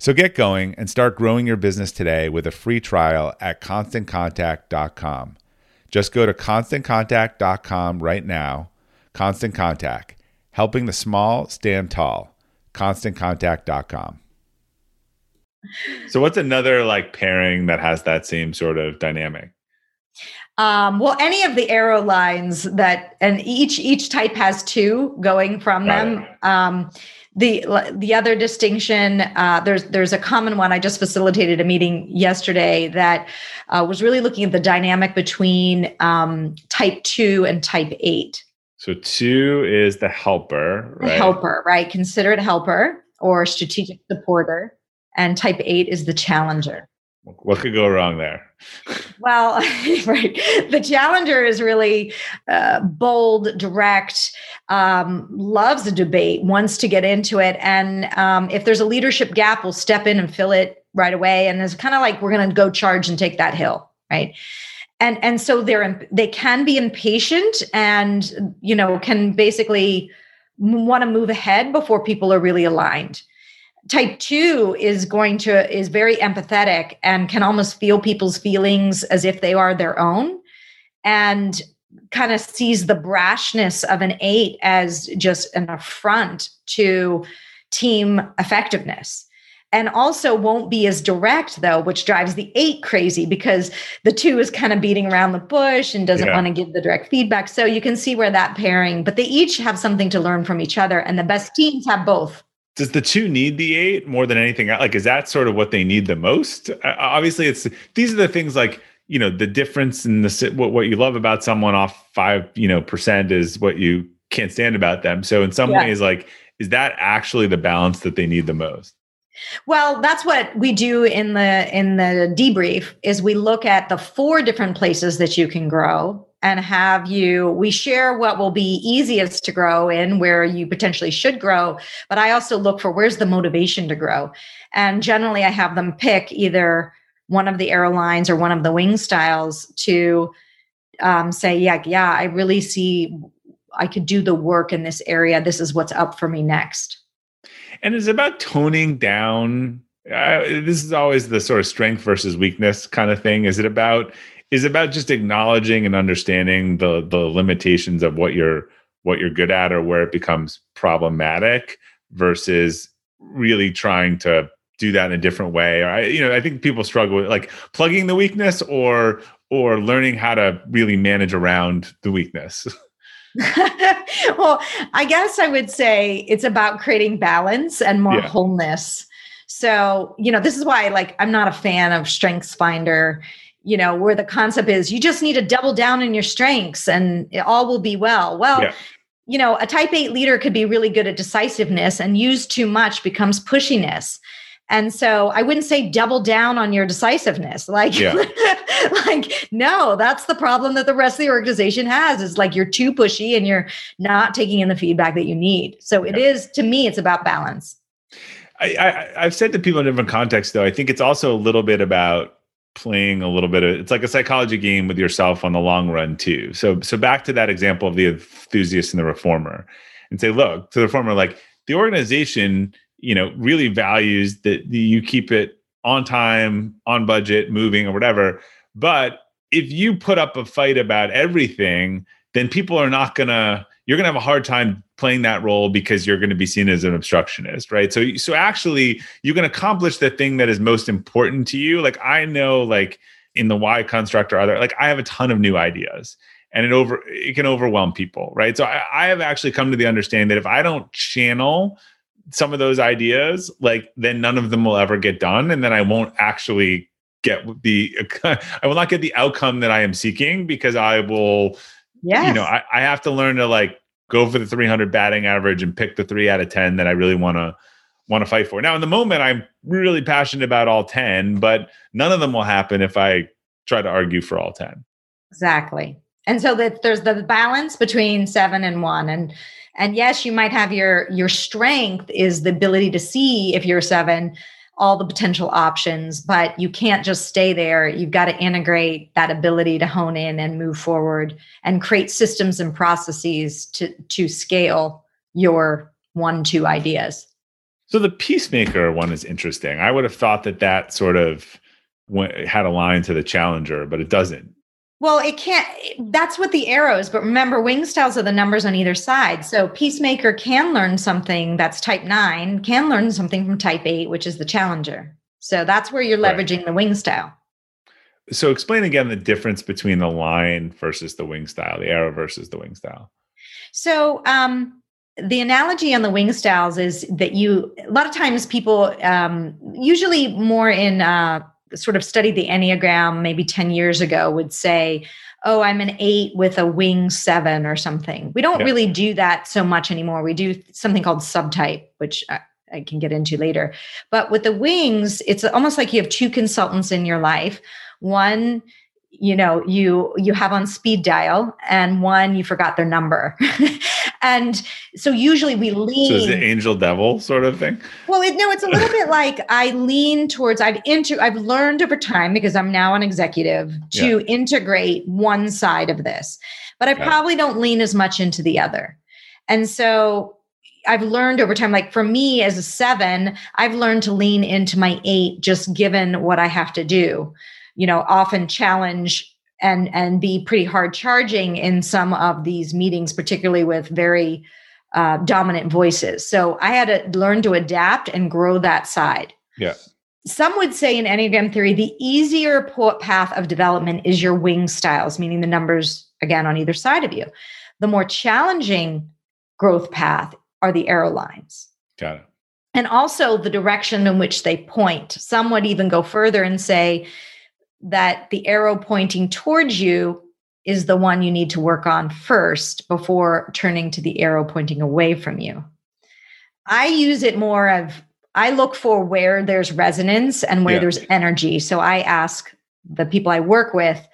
So get going and start growing your business today with a free trial at constantcontact.com. Just go to constantcontact.com right now. Constant Contact, helping the small stand tall. ConstantContact.com. So, what's another like pairing that has that same sort of dynamic? Um, well, any of the arrow lines that, and each each type has two going from Got them. Um, the the other distinction, uh, there's there's a common one. I just facilitated a meeting yesterday that uh, was really looking at the dynamic between um, type two and type eight. So, two is the helper, The right? helper, right? Considerate helper or strategic supporter, and type eight is the challenger. What could go wrong there? Well, right. The challenger is really uh, bold, direct, um, loves a debate, wants to get into it. And um, if there's a leadership gap, we'll step in and fill it right away. And it's kind of like we're going to go charge and take that hill, right? And and so they're they can be impatient and you know can basically want to move ahead before people are really aligned type 2 is going to is very empathetic and can almost feel people's feelings as if they are their own and kind of sees the brashness of an 8 as just an affront to team effectiveness. And also won't be as direct though which drives the eight crazy because the two is kind of beating around the bush and doesn't yeah. want to give the direct feedback. So you can see where that pairing but they each have something to learn from each other and the best teams have both does the two need the eight more than anything like is that sort of what they need the most? Uh, obviously it's these are the things like you know the difference in the what, what you love about someone off five you know percent is what you can't stand about them. So in some yeah. ways like is that actually the balance that they need the most? Well, that's what we do in the in the debrief is we look at the four different places that you can grow and have you we share what will be easiest to grow in where you potentially should grow, but I also look for where's the motivation to grow. And generally I have them pick either one of the arrow lines or one of the wing styles to um, say, yeah, yeah, I really see I could do the work in this area. This is what's up for me next and it's about toning down uh, this is always the sort of strength versus weakness kind of thing is it about is about just acknowledging and understanding the the limitations of what you're what you're good at or where it becomes problematic versus really trying to do that in a different way or I, you know i think people struggle with like plugging the weakness or or learning how to really manage around the weakness well, I guess I would say it's about creating balance and more yeah. wholeness. So, you know, this is why like I'm not a fan of strengths finder, you know, where the concept is you just need to double down in your strengths and it all will be well. Well, yeah. you know, a type 8 leader could be really good at decisiveness and use too much becomes pushiness. And so I wouldn't say double down on your decisiveness. Like, yeah. like, no, that's the problem that the rest of the organization has is like you're too pushy and you're not taking in the feedback that you need. So it yeah. is to me, it's about balance. I, I, have said to people in different contexts, though, I think it's also a little bit about playing a little bit of it's like a psychology game with yourself on the long run too. So so back to that example of the enthusiast and the reformer and say, look, to the reformer, like the organization you know really values that you keep it on time on budget moving or whatever but if you put up a fight about everything then people are not gonna you're gonna have a hard time playing that role because you're going to be seen as an obstructionist right so so actually you can accomplish the thing that is most important to you like i know like in the why construct or other like i have a ton of new ideas and it over it can overwhelm people right so I, I have actually come to the understanding that if i don't channel some of those ideas, like then none of them will ever get done. And then I won't actually get the, I will not get the outcome that I am seeking because I will, yes. you know, I, I have to learn to like go for the 300 batting average and pick the three out of 10 that I really want to, want to fight for. Now, in the moment, I'm really passionate about all 10, but none of them will happen if I try to argue for all 10. Exactly. And so that there's the balance between seven and one. And and yes you might have your your strength is the ability to see if you're seven all the potential options but you can't just stay there. You've got to integrate that ability to hone in and move forward and create systems and processes to to scale your one two ideas. So the peacemaker one is interesting. I would have thought that that sort of went, had a line to the challenger but it doesn't well, it can't, that's what the arrows, but remember, wing styles are the numbers on either side. So Peacemaker can learn something that's type nine, can learn something from type eight, which is the challenger. So that's where you're leveraging right. the wing style. So explain again the difference between the line versus the wing style, the arrow versus the wing style. So, um, the analogy on the wing styles is that you a lot of times people um, usually more in uh, sort of studied the Enneagram maybe 10 years ago would say, oh, I'm an eight with a wing seven or something. We don't yeah. really do that so much anymore. We do something called subtype, which I, I can get into later. But with the wings, it's almost like you have two consultants in your life. One you know you you have on speed dial and one you forgot their number and so usually we lean so is the angel devil sort of thing? Well it, no it's a little bit like i lean towards i've inter i've learned over time because i'm now an executive to yeah. integrate one side of this. But i probably don't lean as much into the other. And so I've learned over time, like for me as a seven, I've learned to lean into my eight just given what I have to do. You know often challenge and and be pretty hard charging in some of these meetings particularly with very uh, dominant voices. So I had to learn to adapt and grow that side. Yeah. Some would say in Enneagram theory, the easier path of development is your wing styles, meaning the numbers again on either side of you. The more challenging growth path are the arrow lines. Got it. And also the direction in which they point. Some would even go further and say that the arrow pointing towards you is the one you need to work on first before turning to the arrow pointing away from you. I use it more of I look for where there's resonance and where yeah. there's energy. So I ask the people I work with,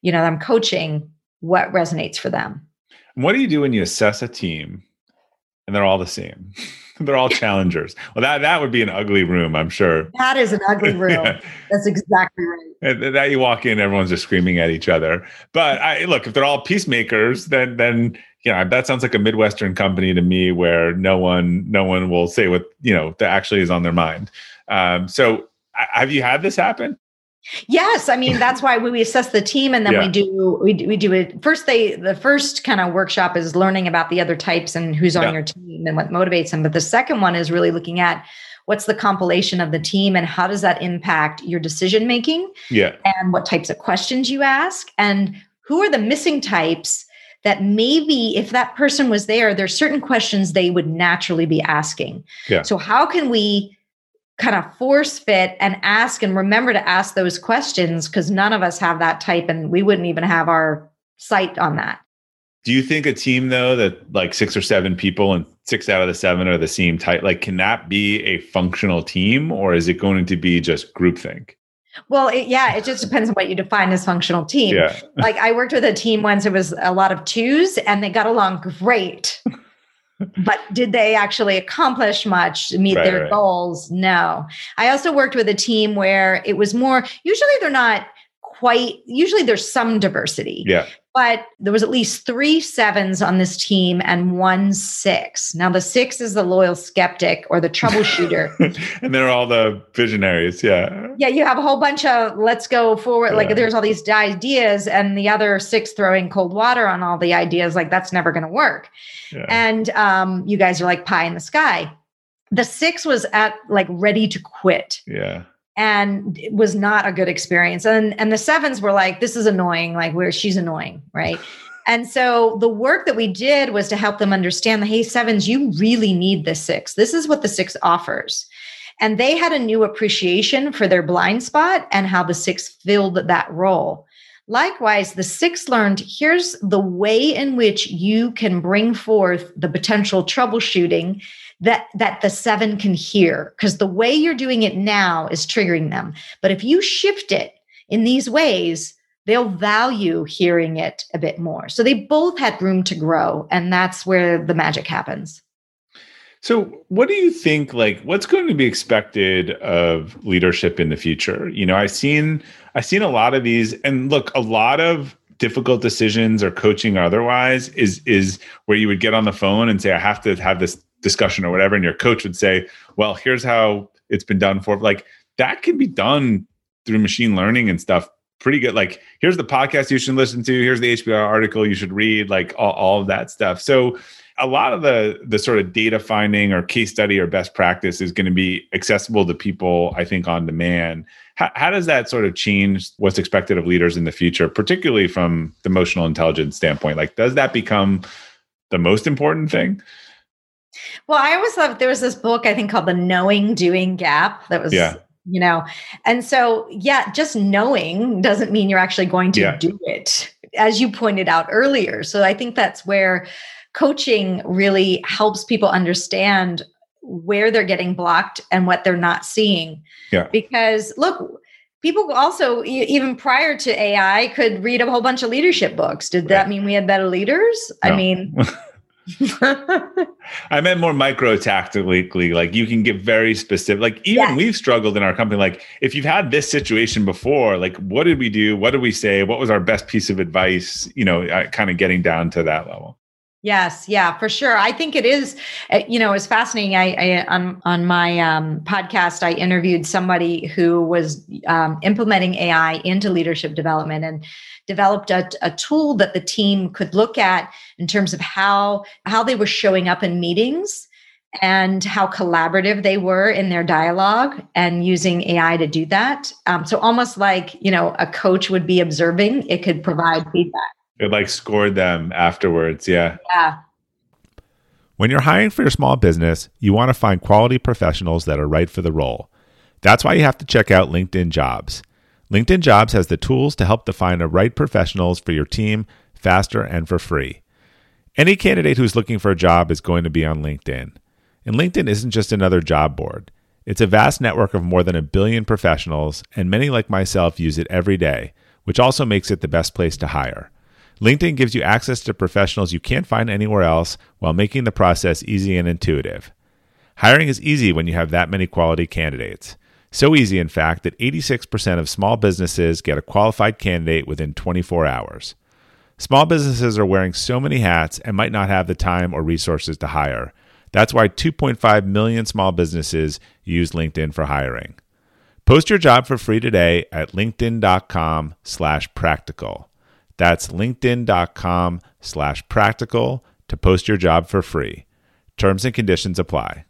you know, I'm coaching, what resonates for them. What do you do when you assess a team and they're all the same? they're all challengers. Well, that that would be an ugly room, I'm sure. That is an ugly room. yeah. That's exactly right. And that you walk in, everyone's just screaming at each other. But I look, if they're all peacemakers, then then you know that sounds like a midwestern company to me, where no one no one will say what you know that actually is on their mind. Um, so, have you had this happen? Yes, I mean that's why we assess the team, and then yeah. we do we do, we do it first. They the first kind of workshop is learning about the other types and who's on yeah. your team and what motivates them. But the second one is really looking at what's the compilation of the team and how does that impact your decision making. Yeah, and what types of questions you ask, and who are the missing types that maybe if that person was there, there's certain questions they would naturally be asking. Yeah. So how can we kind of force fit and ask and remember to ask those questions because none of us have that type and we wouldn't even have our sight on that. Do you think a team though that like six or seven people and six out of the seven are the same type, like can that be a functional team or is it going to be just groupthink? Well, it, yeah, it just depends on what you define as functional team. Yeah. like I worked with a team once, it was a lot of twos and they got along great but did they actually accomplish much meet right, their right. goals no i also worked with a team where it was more usually they're not quite usually there's some diversity yeah but there was at least three sevens on this team and one six. Now the six is the loyal skeptic or the troubleshooter. and they're all the visionaries. Yeah. Yeah. You have a whole bunch of let's go forward. Yeah. Like there's all these ideas and the other six throwing cold water on all the ideas. Like that's never going to work. Yeah. And um, you guys are like pie in the sky. The six was at like ready to quit. Yeah and it was not a good experience. And and the sevens were like, this is annoying, like where she's annoying, right? And so the work that we did was to help them understand the hey, sevens, you really need the six. This is what the six offers. And they had a new appreciation for their blind spot and how the six filled that role. Likewise, the six learned here's the way in which you can bring forth the potential troubleshooting that that the seven can hear because the way you're doing it now is triggering them. But if you shift it in these ways they'll value hearing it a bit more. So they both had room to grow and that's where the magic happens. So what do you think like what's going to be expected of leadership in the future? You know i've seen i've seen a lot of these and look a lot of difficult decisions or coaching or otherwise is is where you would get on the phone and say i have to have this discussion or whatever and your coach would say well here's how it's been done for like that can be done through machine learning and stuff pretty good. Like here's the podcast you should listen to here's the hbr article you should read like all, all of that stuff. So a lot of the the sort of data finding or case study or best practice is going to be accessible to people i think on demand. How, how does that sort of change what's expected of leaders in the future particularly from the emotional intelligence standpoint? Like does that become the most important thing well, I always loved there was this book I think called The Knowing Doing Gap that was yeah. you know. And so yeah, just knowing doesn't mean you're actually going to yeah. do it as you pointed out earlier. So I think that's where coaching really helps people understand where they're getting blocked and what they're not seeing. Yeah. Because look, people also even prior to AI could read a whole bunch of leadership books. Did that mean we had better leaders? No. I mean I meant more micro tactically. Like you can get very specific. Like even yes. we've struggled in our company. Like if you've had this situation before, like what did we do? What did we say? What was our best piece of advice? You know, kind of getting down to that level. Yes, yeah, for sure. I think it is. Uh, you know, it's fascinating. I, I on on my um, podcast, I interviewed somebody who was um, implementing AI into leadership development and developed a, a tool that the team could look at in terms of how how they were showing up in meetings and how collaborative they were in their dialogue and using AI to do that. Um, so almost like you know a coach would be observing, it could provide feedback. It like scored them afterwards. Yeah. Yeah. When you're hiring for your small business, you want to find quality professionals that are right for the role. That's why you have to check out LinkedIn Jobs. LinkedIn Jobs has the tools to help define the right professionals for your team faster and for free. Any candidate who's looking for a job is going to be on LinkedIn. And LinkedIn isn't just another job board. It's a vast network of more than a billion professionals, and many like myself use it every day, which also makes it the best place to hire. LinkedIn gives you access to professionals you can't find anywhere else while making the process easy and intuitive. Hiring is easy when you have that many quality candidates. So easy, in fact, that 86% of small businesses get a qualified candidate within 24 hours. Small businesses are wearing so many hats and might not have the time or resources to hire. That's why 2.5 million small businesses use LinkedIn for hiring. Post your job for free today at linkedin.com slash practical. That's linkedin.com slash practical to post your job for free. Terms and conditions apply.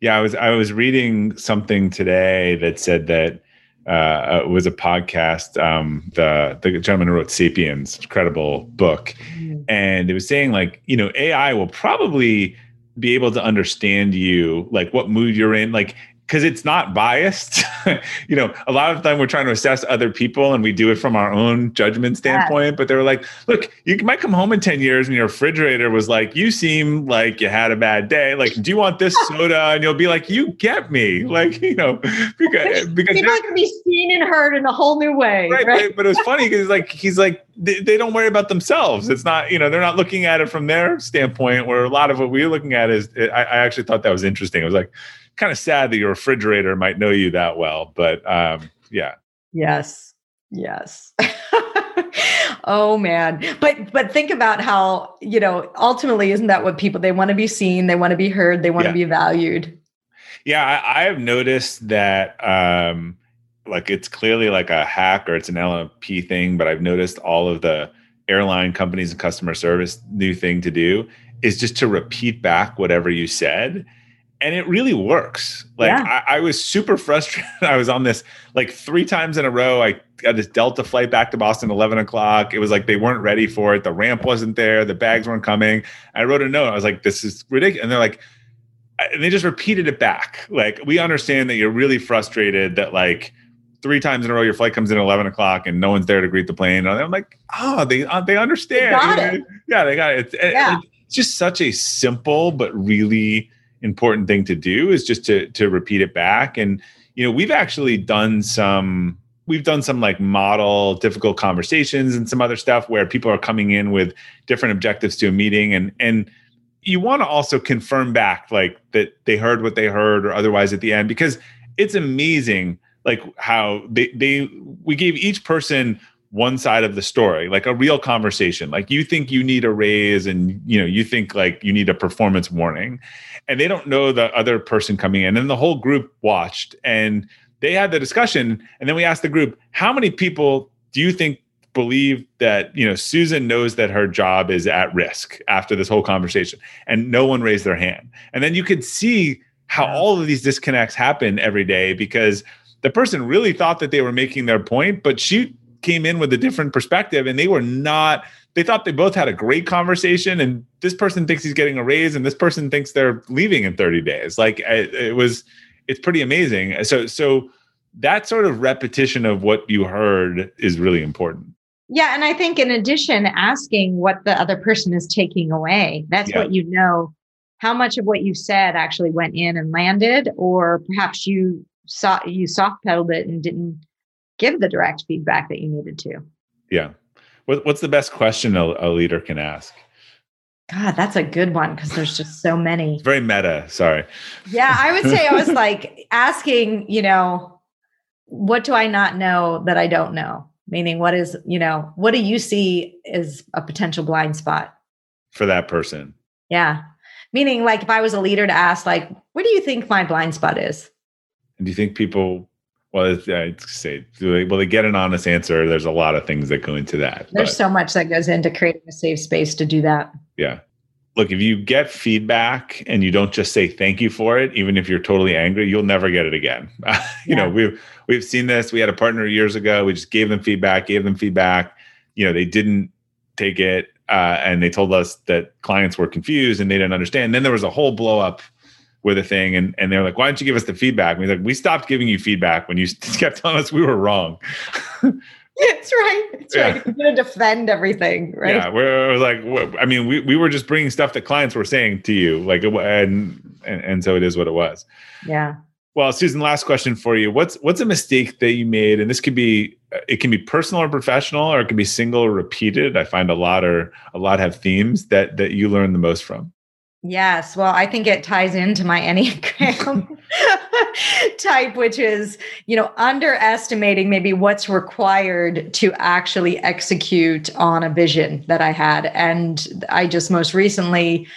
Yeah, I was I was reading something today that said that uh, it was a podcast. Um, the the gentleman who wrote *Sapiens*, incredible book, mm-hmm. and it was saying like you know AI will probably be able to understand you, like what mood you're in. Like because it's not biased. you know, a lot of the time we're trying to assess other people and we do it from our own judgment standpoint. Yeah. But they were like, look, you might come home in 10 years and your refrigerator was like, you seem like you had a bad day. Like, do you want this soda? And you'll be like, you get me. Like, you know, because, because people can be seen and heard in a whole new way. Right. right? But, it was funny because like, he's like, they, they don't worry about themselves. It's not, you know, they're not looking at it from their standpoint where a lot of what we're looking at is, I, I actually thought that was interesting. It was like, kind of sad that your refrigerator might know you that well, but um, yeah. Yes. Yes. oh man. But but think about how, you know, ultimately isn't that what people they want to be seen, they want to be heard, they want yeah. to be valued. Yeah, I, I have noticed that um like it's clearly like a hack or it's an NLP thing, but I've noticed all of the airline companies and customer service new thing to do is just to repeat back whatever you said and it really works. Like yeah. I, I, was super frustrated. I was on this like three times in a row. I got this Delta flight back to Boston, eleven o'clock. It was like they weren't ready for it. The ramp wasn't there. The bags weren't coming. I wrote a note. I was like, "This is ridiculous." And they're like, and they just repeated it back. Like we understand that you're really frustrated that like three times in a row your flight comes in at 11 o'clock and no one's there to greet the plane. And I'm like, oh, they uh, they understand. They yeah, they got it. It's, yeah. it's just such a simple but really important thing to do is just to to repeat it back. And you know we've actually done some we've done some like model difficult conversations and some other stuff where people are coming in with different objectives to a meeting. And and you want to also confirm back like that they heard what they heard or otherwise at the end because it's amazing like how they they we gave each person one side of the story like a real conversation. Like you think you need a raise and you know you think like you need a performance warning and they don't know the other person coming in and the whole group watched and they had the discussion and then we asked the group how many people do you think believe that you know Susan knows that her job is at risk after this whole conversation? And no one raised their hand. And then you could see how all of these disconnects happen every day because the person really thought that they were making their point but she came in with a different perspective and they were not they thought they both had a great conversation and this person thinks he's getting a raise and this person thinks they're leaving in 30 days. Like it was it's pretty amazing. So so that sort of repetition of what you heard is really important. Yeah and i think in addition asking what the other person is taking away that's yeah. what you know. How much of what you said actually went in and landed or perhaps you saw you soft pedaled it and didn't give the direct feedback that you needed to. Yeah. What, what's the best question a, a leader can ask? God, that's a good one because there's just so many. It's very meta. Sorry. Yeah, I would say I was like asking, you know, what do I not know that I don't know? Meaning, what is, you know, what do you see as a potential blind spot? for that person. Yeah. Meaning, like, if I was a leader to ask, like, what do you think my blind spot is? And do you think people, well, I'd say, will they get an honest answer? There's a lot of things that go into that. There's but, so much that goes into creating a safe space to do that. Yeah. Look, if you get feedback and you don't just say thank you for it, even if you're totally angry, you'll never get it again. you yeah. know, we've we've seen this. We had a partner years ago. We just gave them feedback, gave them feedback. You know, they didn't take it, uh, and they told us that clients were confused and they didn't understand. then there was a whole blow up with a thing and, and they're like, why don't you give us the feedback? And we like, we stopped giving you feedback when you kept telling us we were wrong. That's right. That's yeah. right. You're going to defend everything, right? Yeah, we're, we're like, I mean, we, we were just bringing stuff that clients were saying to you, like, and, and and so it is what it was. Yeah. Well, Susan, last question for you. What's what's a mistake that you made? And this could be uh, it can be personal or professional, or it can be single or repeated. I find a lot or a lot have themes that that you learn the most from. Yes. Well, I think it ties into my Enneagram type, which is, you know, underestimating maybe what's required to actually execute on a vision that I had. And I just most recently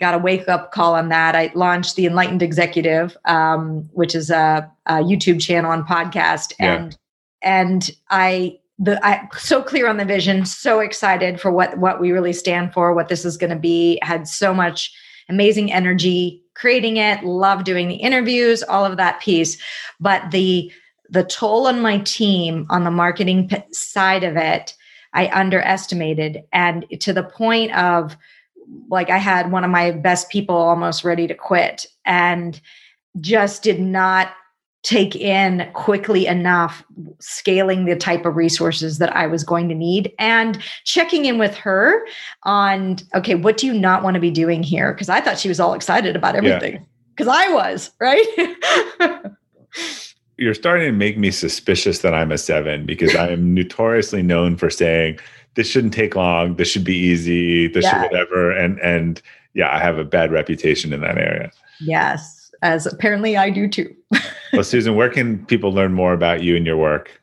got a wake up call on that. I launched the Enlightened Executive, um, which is a, a, YouTube channel and podcast. Yeah. And and I the I so clear on the vision, so excited for what what we really stand for, what this is going to be. Had so much amazing energy creating it, love doing the interviews, all of that piece. But the the toll on my team on the marketing p- side of it, I underestimated, and to the point of like I had one of my best people almost ready to quit, and just did not take in quickly enough scaling the type of resources that I was going to need and checking in with her on okay what do you not want to be doing here? Because I thought she was all excited about everything. Because yeah. I was right? You're starting to make me suspicious that I'm a 7 because I am notoriously known for saying this shouldn't take long. This should be easy. This yeah. should whatever. And and yeah I have a bad reputation in that area. Yes as apparently I do too. well, Susan, where can people learn more about you and your work?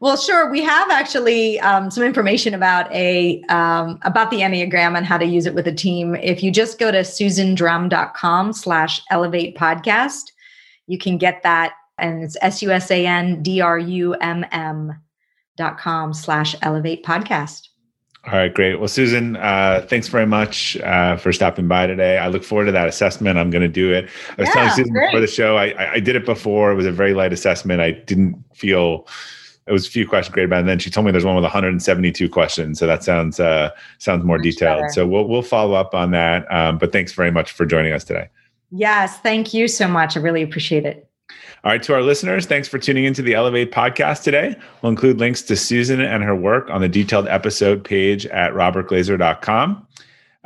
Well, sure. We have actually um, some information about a um, about the Enneagram and how to use it with a team. If you just go to susandrumm.com slash elevate podcast, you can get that. And it's S-U-S-A-N-D-R-U-M-M dot com slash elevate podcast. All right, great. Well, Susan, uh, thanks very much uh, for stopping by today. I look forward to that assessment. I'm going to do it. I was yeah, telling Susan great. before the show, I, I did it before. It was a very light assessment. I didn't feel it was a few questions great about. And then she told me there's one with 172 questions, so that sounds uh, sounds more much detailed. Better. So we'll we'll follow up on that. Um, but thanks very much for joining us today. Yes, thank you so much. I really appreciate it. All right, to our listeners, thanks for tuning into the Elevate podcast today. We'll include links to Susan and her work on the detailed episode page at robertglazer.com.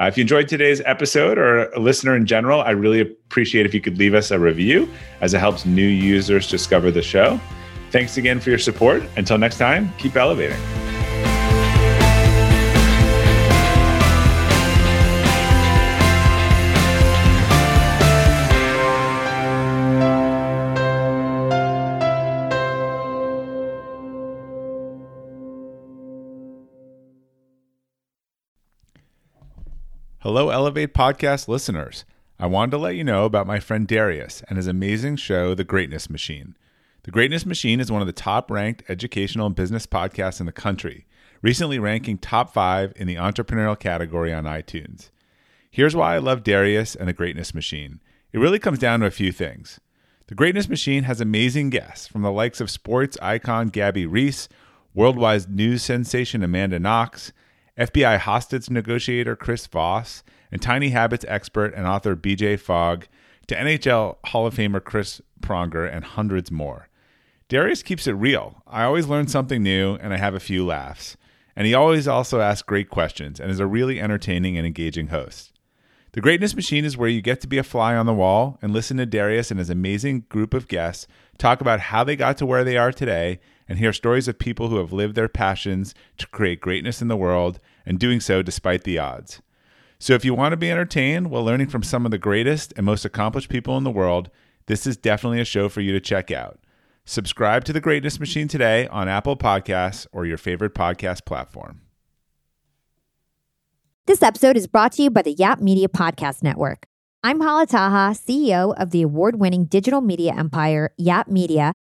Uh, if you enjoyed today's episode or a listener in general, I really appreciate if you could leave us a review as it helps new users discover the show. Thanks again for your support. Until next time, keep elevating. Hello, Elevate Podcast listeners. I wanted to let you know about my friend Darius and his amazing show, The Greatness Machine. The Greatness Machine is one of the top ranked educational and business podcasts in the country, recently ranking top five in the entrepreneurial category on iTunes. Here's why I love Darius and The Greatness Machine it really comes down to a few things. The Greatness Machine has amazing guests from the likes of sports icon Gabby Reece, worldwide news sensation Amanda Knox, FBI hostage negotiator Chris Voss, and Tiny Habits expert and author BJ Fogg, to NHL Hall of Famer Chris Pronger, and hundreds more. Darius keeps it real. I always learn something new, and I have a few laughs. And he always also asks great questions and is a really entertaining and engaging host. The Greatness Machine is where you get to be a fly on the wall and listen to Darius and his amazing group of guests talk about how they got to where they are today and hear stories of people who have lived their passions to create greatness in the world and doing so despite the odds. So, if you want to be entertained while learning from some of the greatest and most accomplished people in the world, this is definitely a show for you to check out. Subscribe to the Greatness Machine today on Apple Podcasts or your favorite podcast platform. This episode is brought to you by the Yap Media Podcast Network. I'm Hala Taha, CEO of the award winning digital media empire, Yap Media,